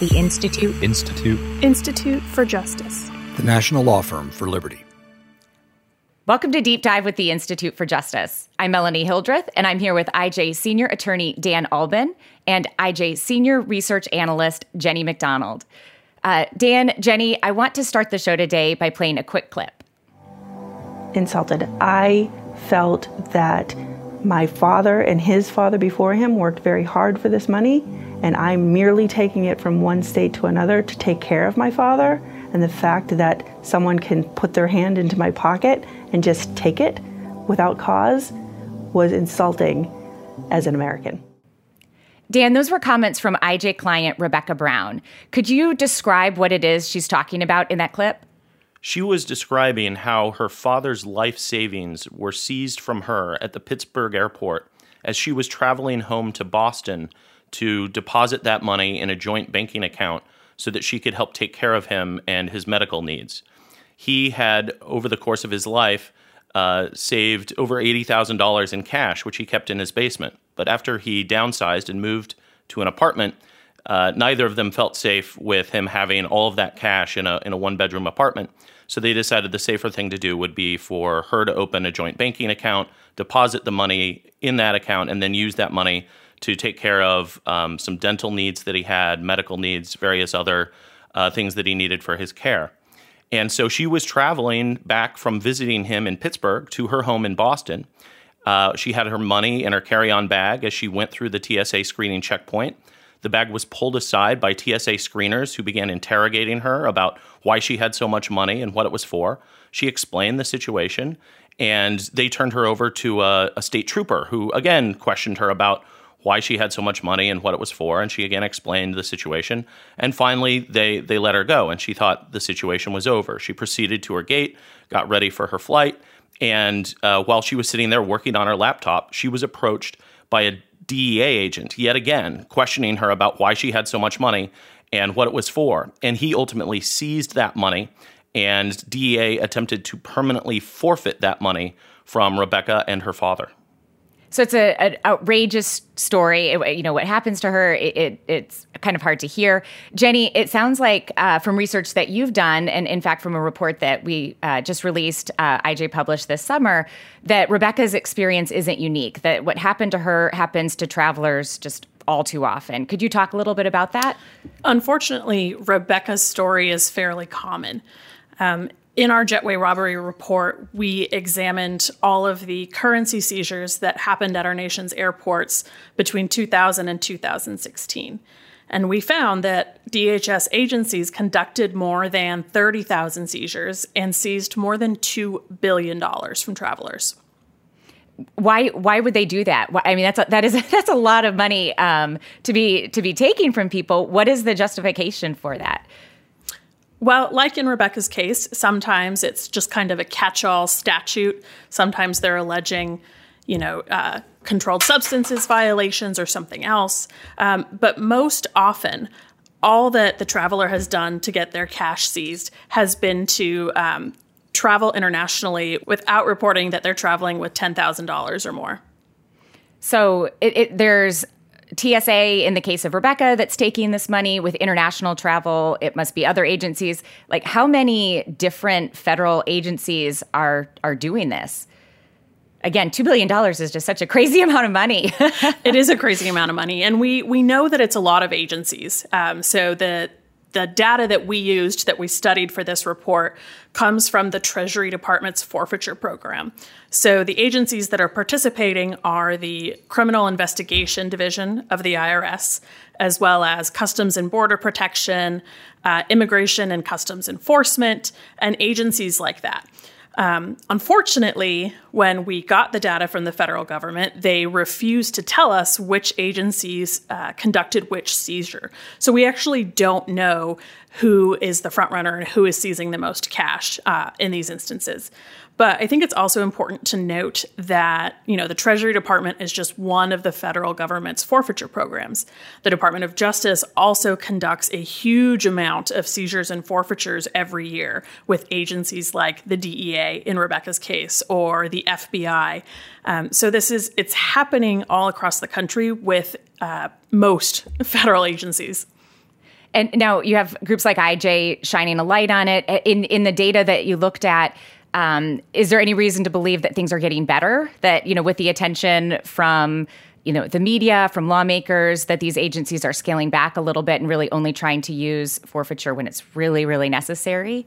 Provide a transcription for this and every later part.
The Institute. Institute. Institute for Justice. The National Law Firm for Liberty. Welcome to Deep Dive with the Institute for Justice. I'm Melanie Hildreth, and I'm here with IJ Senior Attorney Dan Alban and IJ Senior Research Analyst Jenny McDonald. Uh, Dan, Jenny, I want to start the show today by playing a quick clip. Insulted. I felt that my father and his father before him worked very hard for this money, and I'm merely taking it from one state to another to take care of my father. And the fact that someone can put their hand into my pocket and just take it without cause was insulting as an American. Dan, those were comments from IJ client Rebecca Brown. Could you describe what it is she's talking about in that clip? She was describing how her father's life savings were seized from her at the Pittsburgh airport as she was traveling home to Boston to deposit that money in a joint banking account so that she could help take care of him and his medical needs. He had, over the course of his life, uh, saved over $80,000 in cash, which he kept in his basement. But after he downsized and moved to an apartment, uh, neither of them felt safe with him having all of that cash in a, in a one bedroom apartment. So they decided the safer thing to do would be for her to open a joint banking account, deposit the money in that account, and then use that money to take care of um, some dental needs that he had, medical needs, various other uh, things that he needed for his care. And so she was traveling back from visiting him in Pittsburgh to her home in Boston. Uh, she had her money in her carry on bag as she went through the TSA screening checkpoint. The bag was pulled aside by TSA screeners who began interrogating her about why she had so much money and what it was for. She explained the situation, and they turned her over to a, a state trooper who, again, questioned her about why she had so much money and what it was for, and she again explained the situation. And finally, they they let her go, and she thought the situation was over. She proceeded to her gate, got ready for her flight, and uh, while she was sitting there working on her laptop, she was approached by a DEA agent, yet again, questioning her about why she had so much money and what it was for. And he ultimately seized that money, and DEA attempted to permanently forfeit that money from Rebecca and her father. So it's a, an outrageous story. It, you know what happens to her. It, it, it's kind of hard to hear. Jenny, it sounds like uh, from research that you've done, and in fact from a report that we uh, just released, uh, IJ published this summer, that Rebecca's experience isn't unique. That what happened to her happens to travelers just all too often. Could you talk a little bit about that? Unfortunately, Rebecca's story is fairly common. Um, in our jetway robbery report, we examined all of the currency seizures that happened at our nation's airports between 2000 and 2016. And we found that DHS agencies conducted more than 30,000 seizures and seized more than $2 billion from travelers. Why? Why would they do that? I mean, that's a, that is that's a lot of money um, to be to be taking from people. What is the justification for that? Well, like in Rebecca's case, sometimes it's just kind of a catch all statute. Sometimes they're alleging, you know, uh, controlled substances violations or something else. Um, but most often, all that the traveler has done to get their cash seized has been to um, travel internationally without reporting that they're traveling with $10,000 or more. So it, it, there's TSA in the case of Rebecca that's taking this money with international travel. It must be other agencies. Like how many different federal agencies are are doing this? Again, two billion dollars is just such a crazy amount of money. it is a crazy amount of money, and we we know that it's a lot of agencies. Um, so the the data that we used that we studied for this report comes from the Treasury Department's forfeiture program. So the agencies that are participating are the Criminal Investigation Division of the IRS, as well as Customs and Border Protection, uh, Immigration and Customs Enforcement, and agencies like that. Um, unfortunately, when we got the data from the federal government, they refused to tell us which agencies uh, conducted which seizure. So we actually don't know who is the front runner and who is seizing the most cash uh, in these instances. But I think it's also important to note that, you know, the Treasury Department is just one of the federal government's forfeiture programs. The Department of Justice also conducts a huge amount of seizures and forfeitures every year with agencies like the DEA in Rebecca's case or the FBI. Um, so this is it's happening all across the country with uh, most federal agencies. and now you have groups like IJ shining a light on it. In in the data that you looked at, um, is there any reason to believe that things are getting better? That you know, with the attention from you know the media, from lawmakers, that these agencies are scaling back a little bit and really only trying to use forfeiture when it's really, really necessary.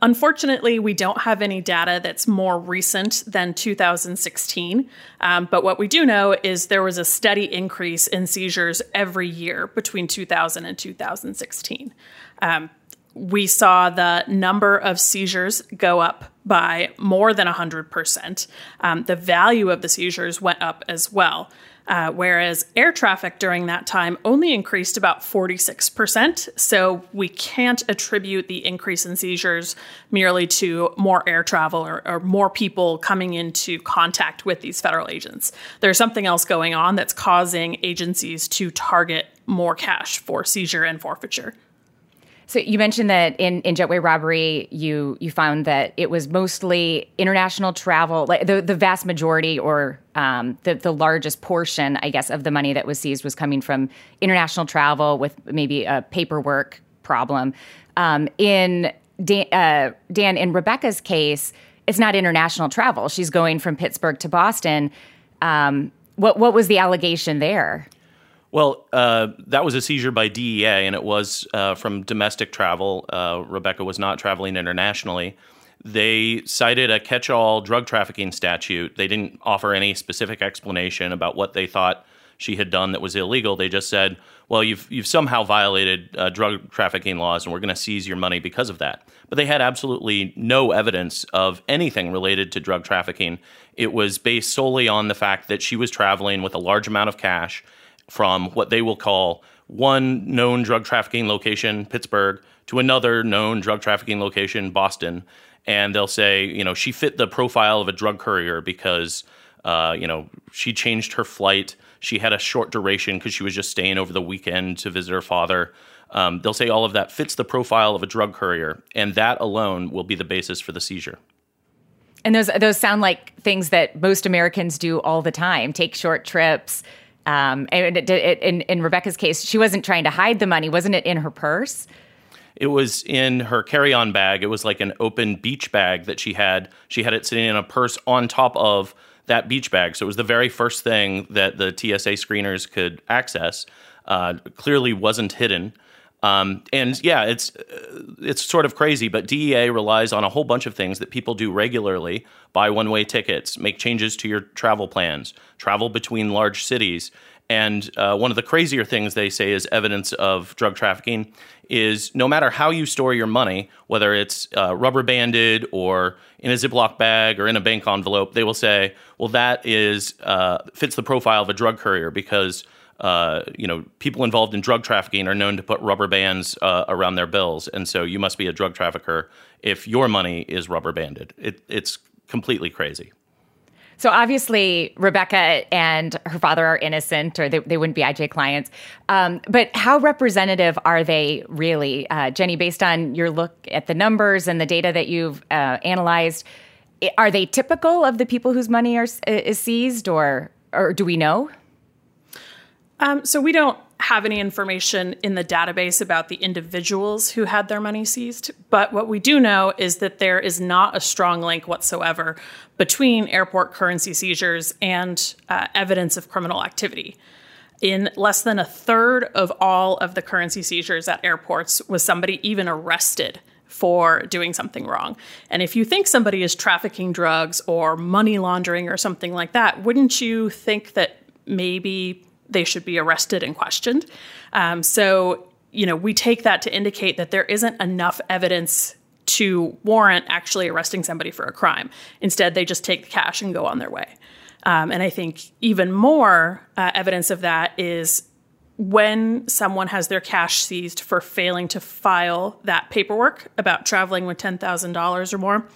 Unfortunately, we don't have any data that's more recent than 2016. Um, but what we do know is there was a steady increase in seizures every year between 2000 and 2016. Um, we saw the number of seizures go up by more than 100%. Um, the value of the seizures went up as well. Uh, whereas air traffic during that time only increased about 46%. So we can't attribute the increase in seizures merely to more air travel or, or more people coming into contact with these federal agents. There's something else going on that's causing agencies to target more cash for seizure and forfeiture. So you mentioned that in, in jetway robbery, you you found that it was mostly international travel, like the, the vast majority or um, the, the largest portion, I guess, of the money that was seized was coming from international travel with maybe a paperwork problem. Um, in Dan, uh, Dan, in Rebecca's case, it's not international travel. She's going from Pittsburgh to Boston. Um, what what was the allegation there? Well, uh, that was a seizure by DEA, and it was uh, from domestic travel. Uh, Rebecca was not traveling internationally. They cited a catch all drug trafficking statute. They didn't offer any specific explanation about what they thought she had done that was illegal. They just said, well, you've, you've somehow violated uh, drug trafficking laws, and we're going to seize your money because of that. But they had absolutely no evidence of anything related to drug trafficking. It was based solely on the fact that she was traveling with a large amount of cash from what they will call one known drug trafficking location, Pittsburgh, to another known drug trafficking location, Boston. And they'll say, you know, she fit the profile of a drug courier because, uh, you know, she changed her flight. She had a short duration because she was just staying over the weekend to visit her father. Um, they'll say all of that fits the profile of a drug courier, and that alone will be the basis for the seizure. And those those sound like things that most Americans do all the time: take short trips, um, and it, it, in, in Rebecca's case, she wasn't trying to hide the money. Wasn't it in her purse? It was in her carry-on bag. It was like an open beach bag that she had. She had it sitting in a purse on top of that beach bag. So it was the very first thing that the TSA screeners could access. Uh, clearly wasn't hidden. Um, and yeah, it's it's sort of crazy, but DEA relies on a whole bunch of things that people do regularly: buy one-way tickets, make changes to your travel plans, travel between large cities. And uh, one of the crazier things they say is evidence of drug trafficking is no matter how you store your money, whether it's uh, rubber banded or in a Ziploc bag or in a bank envelope, they will say, "Well, that is uh, fits the profile of a drug courier because." Uh, you know, people involved in drug trafficking are known to put rubber bands uh, around their bills, and so you must be a drug trafficker if your money is rubber banded. It, it's completely crazy. So obviously, Rebecca and her father are innocent, or they, they wouldn't be IJ clients. Um, but how representative are they really, uh, Jenny? Based on your look at the numbers and the data that you've uh, analyzed, are they typical of the people whose money are, is seized, or or do we know? Um, so we don't have any information in the database about the individuals who had their money seized, but what we do know is that there is not a strong link whatsoever between airport currency seizures and uh, evidence of criminal activity. In less than a third of all of the currency seizures at airports was somebody even arrested for doing something wrong. And if you think somebody is trafficking drugs or money laundering or something like that, wouldn't you think that maybe they should be arrested and questioned. Um, so, you know, we take that to indicate that there isn't enough evidence to warrant actually arresting somebody for a crime. Instead, they just take the cash and go on their way. Um, and I think even more uh, evidence of that is when someone has their cash seized for failing to file that paperwork about traveling with $10,000 or more,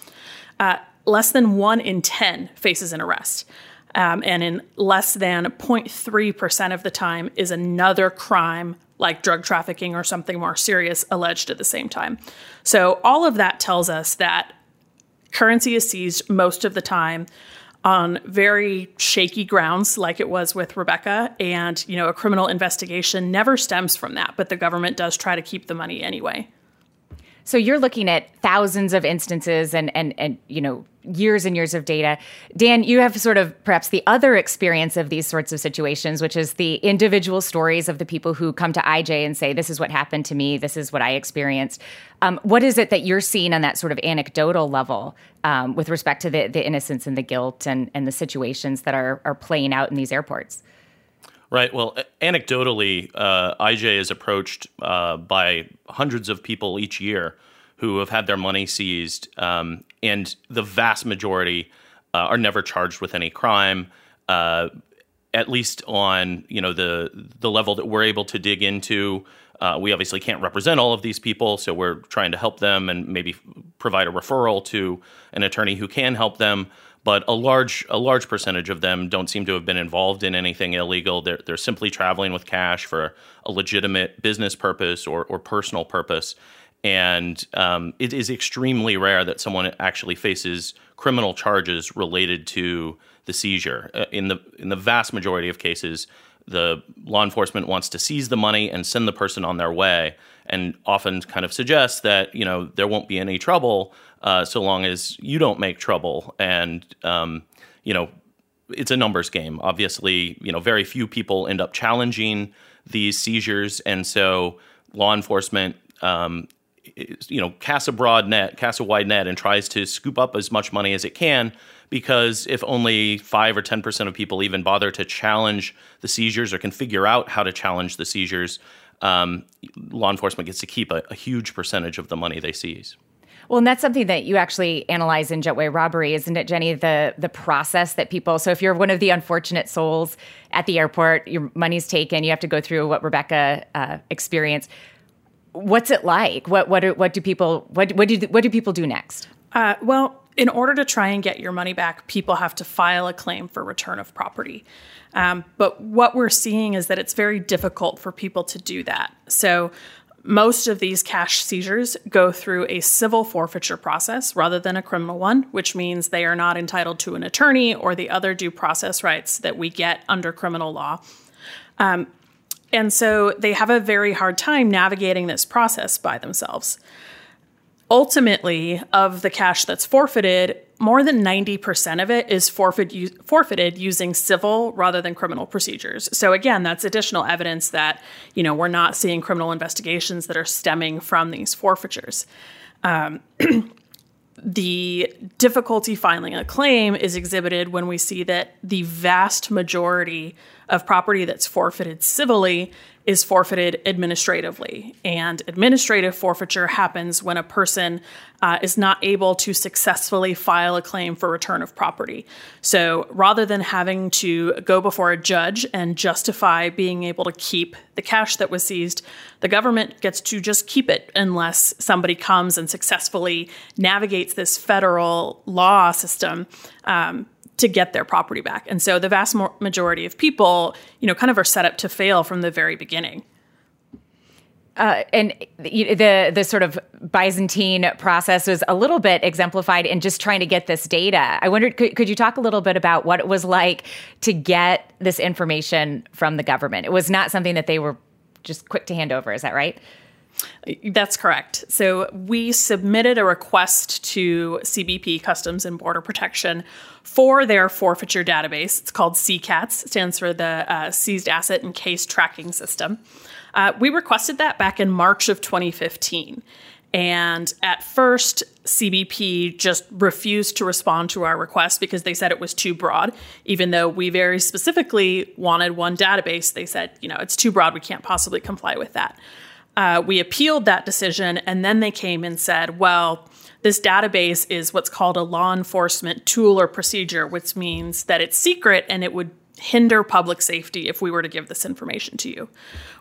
uh, less than one in 10 faces an arrest. Um, and in less than 0.3% of the time is another crime like drug trafficking or something more serious alleged at the same time. So all of that tells us that currency is seized most of the time. on very shaky grounds, like it was with Rebecca. And, you know, a criminal investigation never stems from that, but the government does try to keep the money anyway. So you're looking at thousands of instances and and and you know years and years of data. Dan, you have sort of perhaps the other experience of these sorts of situations, which is the individual stories of the people who come to IJ and say, "This is what happened to me. This is what I experienced." Um, what is it that you're seeing on that sort of anecdotal level um, with respect to the the innocence and the guilt and and the situations that are are playing out in these airports? Right. Well, anecdotally, uh, IJ is approached uh, by hundreds of people each year who have had their money seized, um, and the vast majority uh, are never charged with any crime. Uh, at least on you know the the level that we're able to dig into, uh, we obviously can't represent all of these people, so we're trying to help them and maybe provide a referral to an attorney who can help them but a large a large percentage of them don't seem to have been involved in anything illegal. They're they're simply traveling with cash for a legitimate business purpose or or personal purpose. And um, it is extremely rare that someone actually faces criminal charges related to the seizure. Uh, in the in the vast majority of cases, the law enforcement wants to seize the money and send the person on their way, and often kind of suggests that you know there won't be any trouble uh, so long as you don't make trouble. And um, you know, it's a numbers game. Obviously, you know, very few people end up challenging these seizures, and so law enforcement. Um, you know, casts a broad net, casts a wide net, and tries to scoop up as much money as it can. Because if only five or ten percent of people even bother to challenge the seizures or can figure out how to challenge the seizures, um, law enforcement gets to keep a, a huge percentage of the money they seize. Well, and that's something that you actually analyze in Jetway robbery, isn't it, Jenny? The the process that people. So if you're one of the unfortunate souls at the airport, your money's taken, you have to go through what Rebecca uh, experienced. What's it like? What what do, what do people what what do what do people do next? Uh, well, in order to try and get your money back, people have to file a claim for return of property. Um, but what we're seeing is that it's very difficult for people to do that. So most of these cash seizures go through a civil forfeiture process rather than a criminal one, which means they are not entitled to an attorney or the other due process rights that we get under criminal law. Um, and so they have a very hard time navigating this process by themselves. Ultimately, of the cash that's forfeited, more than 90% of it is forfeit, forfeited using civil rather than criminal procedures. So again, that's additional evidence that, you know, we're not seeing criminal investigations that are stemming from these forfeitures. Um, the difficulty filing a claim is exhibited when we see that the vast majority of property that's forfeited civilly is forfeited administratively. And administrative forfeiture happens when a person uh, is not able to successfully file a claim for return of property. So rather than having to go before a judge and justify being able to keep the cash that was seized, the government gets to just keep it unless somebody comes and successfully navigates this federal law system. Um, to get their property back. And so the vast majority of people, you know, kind of are set up to fail from the very beginning. Uh, and the the sort of Byzantine process was a little bit exemplified in just trying to get this data. I wondered, could, could you talk a little bit about what it was like to get this information from the government? It was not something that they were just quick to hand over. Is that right? That's correct. So we submitted a request to CBP, Customs and Border Protection, for their forfeiture database. It's called SEACATS, stands for the uh, Seized Asset and Case Tracking System. Uh, we requested that back in March of 2015. And at first, CBP just refused to respond to our request because they said it was too broad. Even though we very specifically wanted one database, they said, you know, it's too broad, we can't possibly comply with that. Uh, we appealed that decision, and then they came and said, well, this database is what's called a law enforcement tool or procedure, which means that it's secret and it would hinder public safety if we were to give this information to you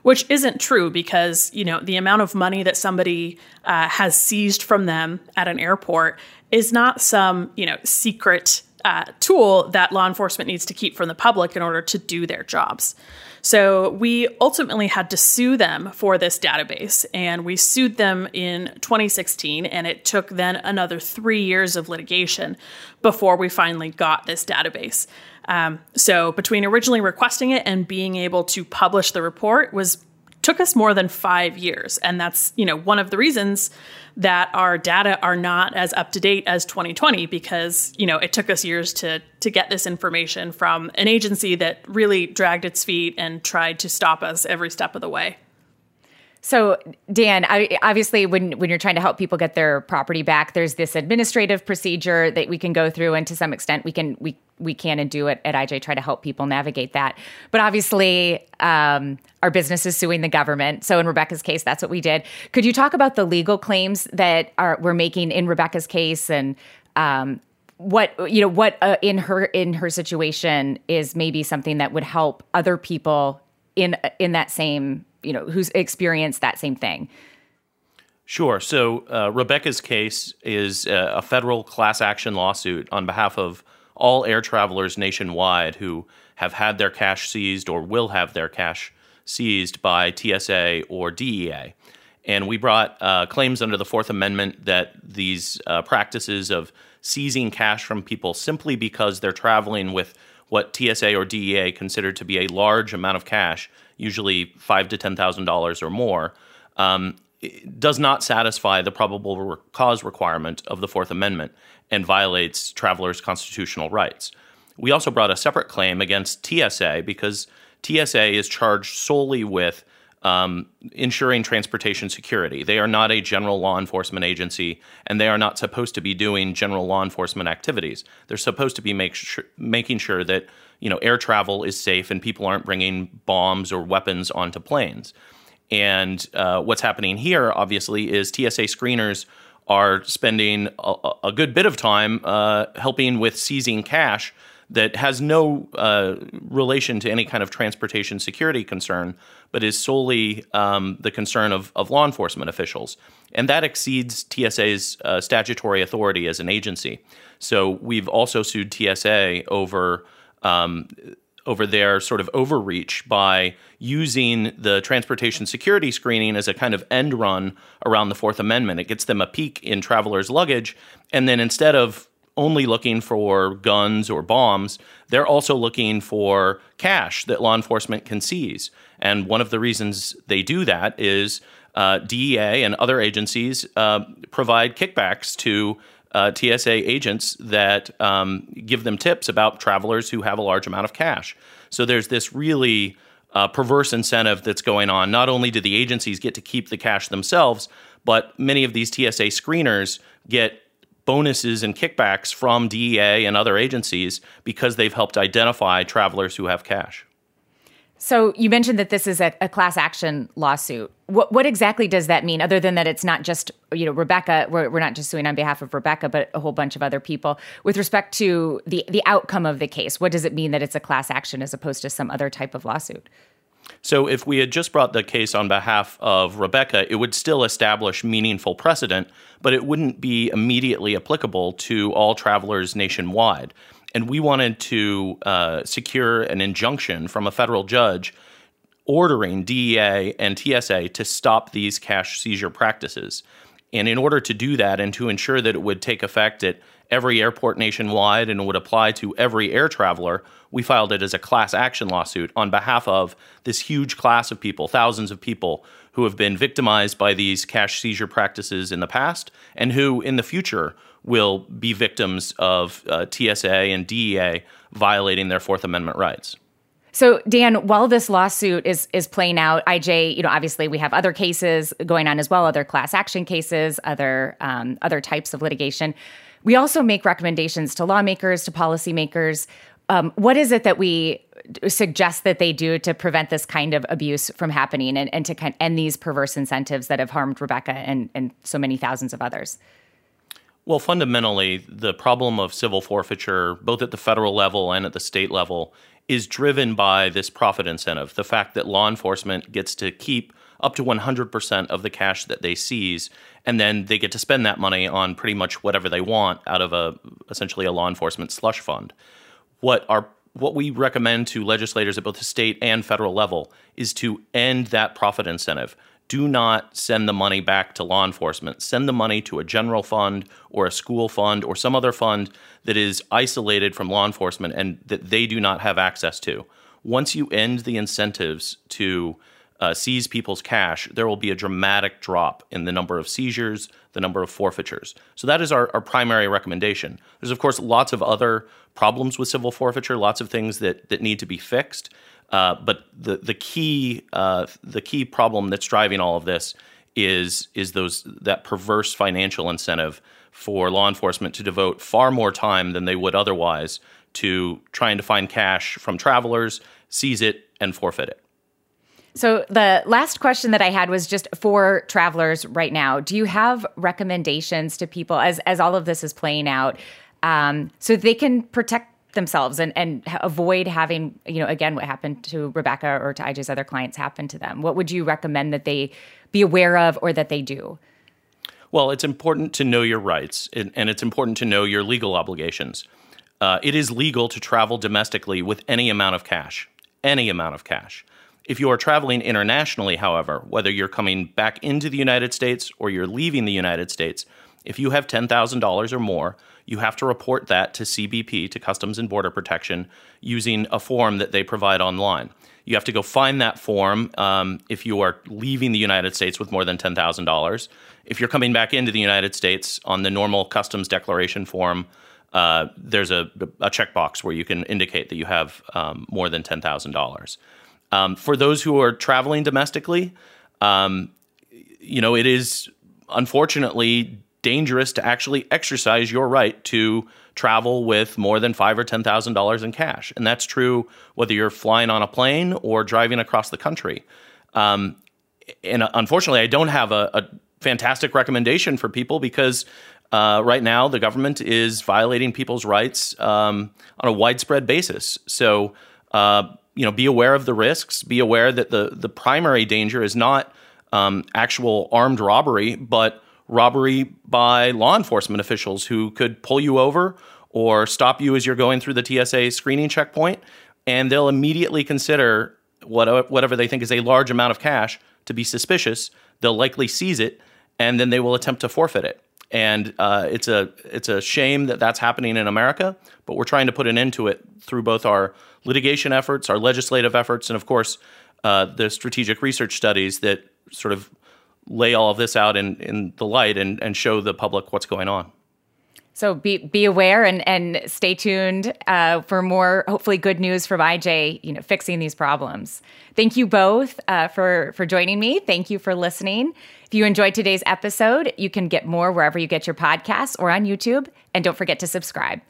which isn't true because you know the amount of money that somebody uh, has seized from them at an airport is not some you know secret uh, tool that law enforcement needs to keep from the public in order to do their jobs So we ultimately had to sue them for this database, and we sued them in 2016, and it took then another three years of litigation before we finally got this database. Um, so between originally requesting it and being able to publish the report was took us more than five years. And that's, you know, one of the reasons that our data are not as up to date as 2020 because, you know, it took us years to to get this information from an agency that really dragged its feet and tried to stop us every step of the way. So, Dan, I, obviously, when when you're trying to help people get their property back, there's this administrative procedure that we can go through, and to some extent, we can we we can and do it at IJ try to help people navigate that. But obviously, um, our business is suing the government. So in Rebecca's case, that's what we did. Could you talk about the legal claims that are we're making in Rebecca's case and um, what you know what uh, in her in her situation is maybe something that would help other people in in that same you know who's experienced that same thing Sure. So uh, Rebecca's case is uh, a federal class action lawsuit on behalf of all air travelers nationwide who have had their cash seized or will have their cash seized by TSA or DEA. And we brought uh, claims under the Fourth Amendment that these uh, practices of seizing cash from people simply because they're traveling with what TSA or DEA considered to be a large amount of cash usually five to ten thousand dollars or more, um, does not satisfy the probable cause requirement of the Fourth Amendment and violates travelers' constitutional rights. We also brought a separate claim against TSA because TSA is charged solely with um, ensuring transportation security. They are not a general law enforcement agency, and they are not supposed to be doing general law enforcement activities. They're supposed to be make sure, making sure that you know air travel is safe and people aren't bringing bombs or weapons onto planes. And uh, what's happening here, obviously, is TSA screeners are spending a, a good bit of time uh, helping with seizing cash that has no uh, relation to any kind of transportation security concern, but is solely um, the concern of, of law enforcement officials. And that exceeds TSA's uh, statutory authority as an agency. So we've also sued TSA over. Um, over their sort of overreach by using the transportation security screening as a kind of end run around the Fourth Amendment. It gets them a peek in travelers' luggage, and then instead of only looking for guns or bombs. They're also looking for cash that law enforcement can seize. And one of the reasons they do that is uh, DEA and other agencies uh, provide kickbacks to uh, TSA agents that um, give them tips about travelers who have a large amount of cash. So there's this really uh, perverse incentive that's going on. Not only do the agencies get to keep the cash themselves, but many of these TSA screeners get bonuses and kickbacks from DEA and other agencies because they've helped identify travelers who have cash. So you mentioned that this is a, a class action lawsuit. What, what, exactly does that mean, other than that it's not just you know Rebecca? We're, we're, not just suing on behalf of Rebecca, but a whole bunch of other people. With respect to the the outcome of the case, what does it mean that it's a class action as opposed to some other type of lawsuit? So, if we had just brought the case on behalf of Rebecca, it would still establish meaningful precedent, but it wouldn't be immediately applicable to all travelers nationwide. And we wanted to uh, secure an injunction from a federal judge ordering DEA and TSA to stop these cash seizure practices. And in order to do that and to ensure that it would take effect at every airport nationwide and would apply to every air traveler, we filed it as a class action lawsuit on behalf of this huge class of people, thousands of people who have been victimized by these cash seizure practices in the past and who in the future will be victims of uh, TSA and DEA violating their Fourth Amendment rights. So, Dan, while this lawsuit is is playing out, IJ, you know, obviously we have other cases going on as well, other class action cases, other um, other types of litigation. We also make recommendations to lawmakers, to policymakers. Um, what is it that we suggest that they do to prevent this kind of abuse from happening and, and to kind of end these perverse incentives that have harmed Rebecca and, and so many thousands of others? Well, fundamentally, the problem of civil forfeiture, both at the federal level and at the state level, is driven by this profit incentive the fact that law enforcement gets to keep up to 100% of the cash that they seize and then they get to spend that money on pretty much whatever they want out of a essentially a law enforcement slush fund what our what we recommend to legislators at both the state and federal level is to end that profit incentive. Do not send the money back to law enforcement. Send the money to a general fund or a school fund or some other fund that is isolated from law enforcement and that they do not have access to. Once you end the incentives to uh, seize people's cash, there will be a dramatic drop in the number of seizures, the number of forfeitures. So that is our, our primary recommendation. There's, of course, lots of other problems with civil forfeiture, lots of things that, that need to be fixed. Uh, but the, the, key, uh, the key problem that's driving all of this is, is those, that perverse financial incentive for law enforcement to devote far more time than they would otherwise to trying to find cash from travelers, seize it, and forfeit it. So the last question that I had was just for travelers right now. Do you have recommendations to people as as all of this is playing out, um, so they can protect themselves and and avoid having you know again what happened to Rebecca or to IJ's other clients happen to them? What would you recommend that they be aware of or that they do? Well, it's important to know your rights and, and it's important to know your legal obligations. Uh, it is legal to travel domestically with any amount of cash, any amount of cash. If you are traveling internationally, however, whether you're coming back into the United States or you're leaving the United States, if you have $10,000 or more, you have to report that to CBP, to Customs and Border Protection, using a form that they provide online. You have to go find that form um, if you are leaving the United States with more than $10,000. If you're coming back into the United States on the normal customs declaration form, uh, there's a, a checkbox where you can indicate that you have um, more than $10,000. Um, for those who are traveling domestically, um, you know, it is unfortunately dangerous to actually exercise your right to travel with more than five or ten thousand dollars in cash, and that's true whether you're flying on a plane or driving across the country. Um, and unfortunately, I don't have a, a, fantastic recommendation for people because uh, right now the government is violating people's rights um, on a widespread basis. So. Uh, you know, be aware of the risks. Be aware that the the primary danger is not um, actual armed robbery, but robbery by law enforcement officials who could pull you over or stop you as you're going through the TSA screening checkpoint, and they'll immediately consider whatever they think is a large amount of cash to be suspicious. They'll likely seize it, and then they will attempt to forfeit it. And uh, it's a it's a shame that that's happening in America, but we're trying to put an end to it through both our litigation efforts, our legislative efforts, and of course, uh, the strategic research studies that sort of lay all of this out in, in the light and, and show the public what's going on. So be be aware and and stay tuned uh, for more hopefully good news from IJ. You know, fixing these problems. Thank you both uh, for for joining me. Thank you for listening. If you enjoyed today's episode, you can get more wherever you get your podcasts or on YouTube. And don't forget to subscribe.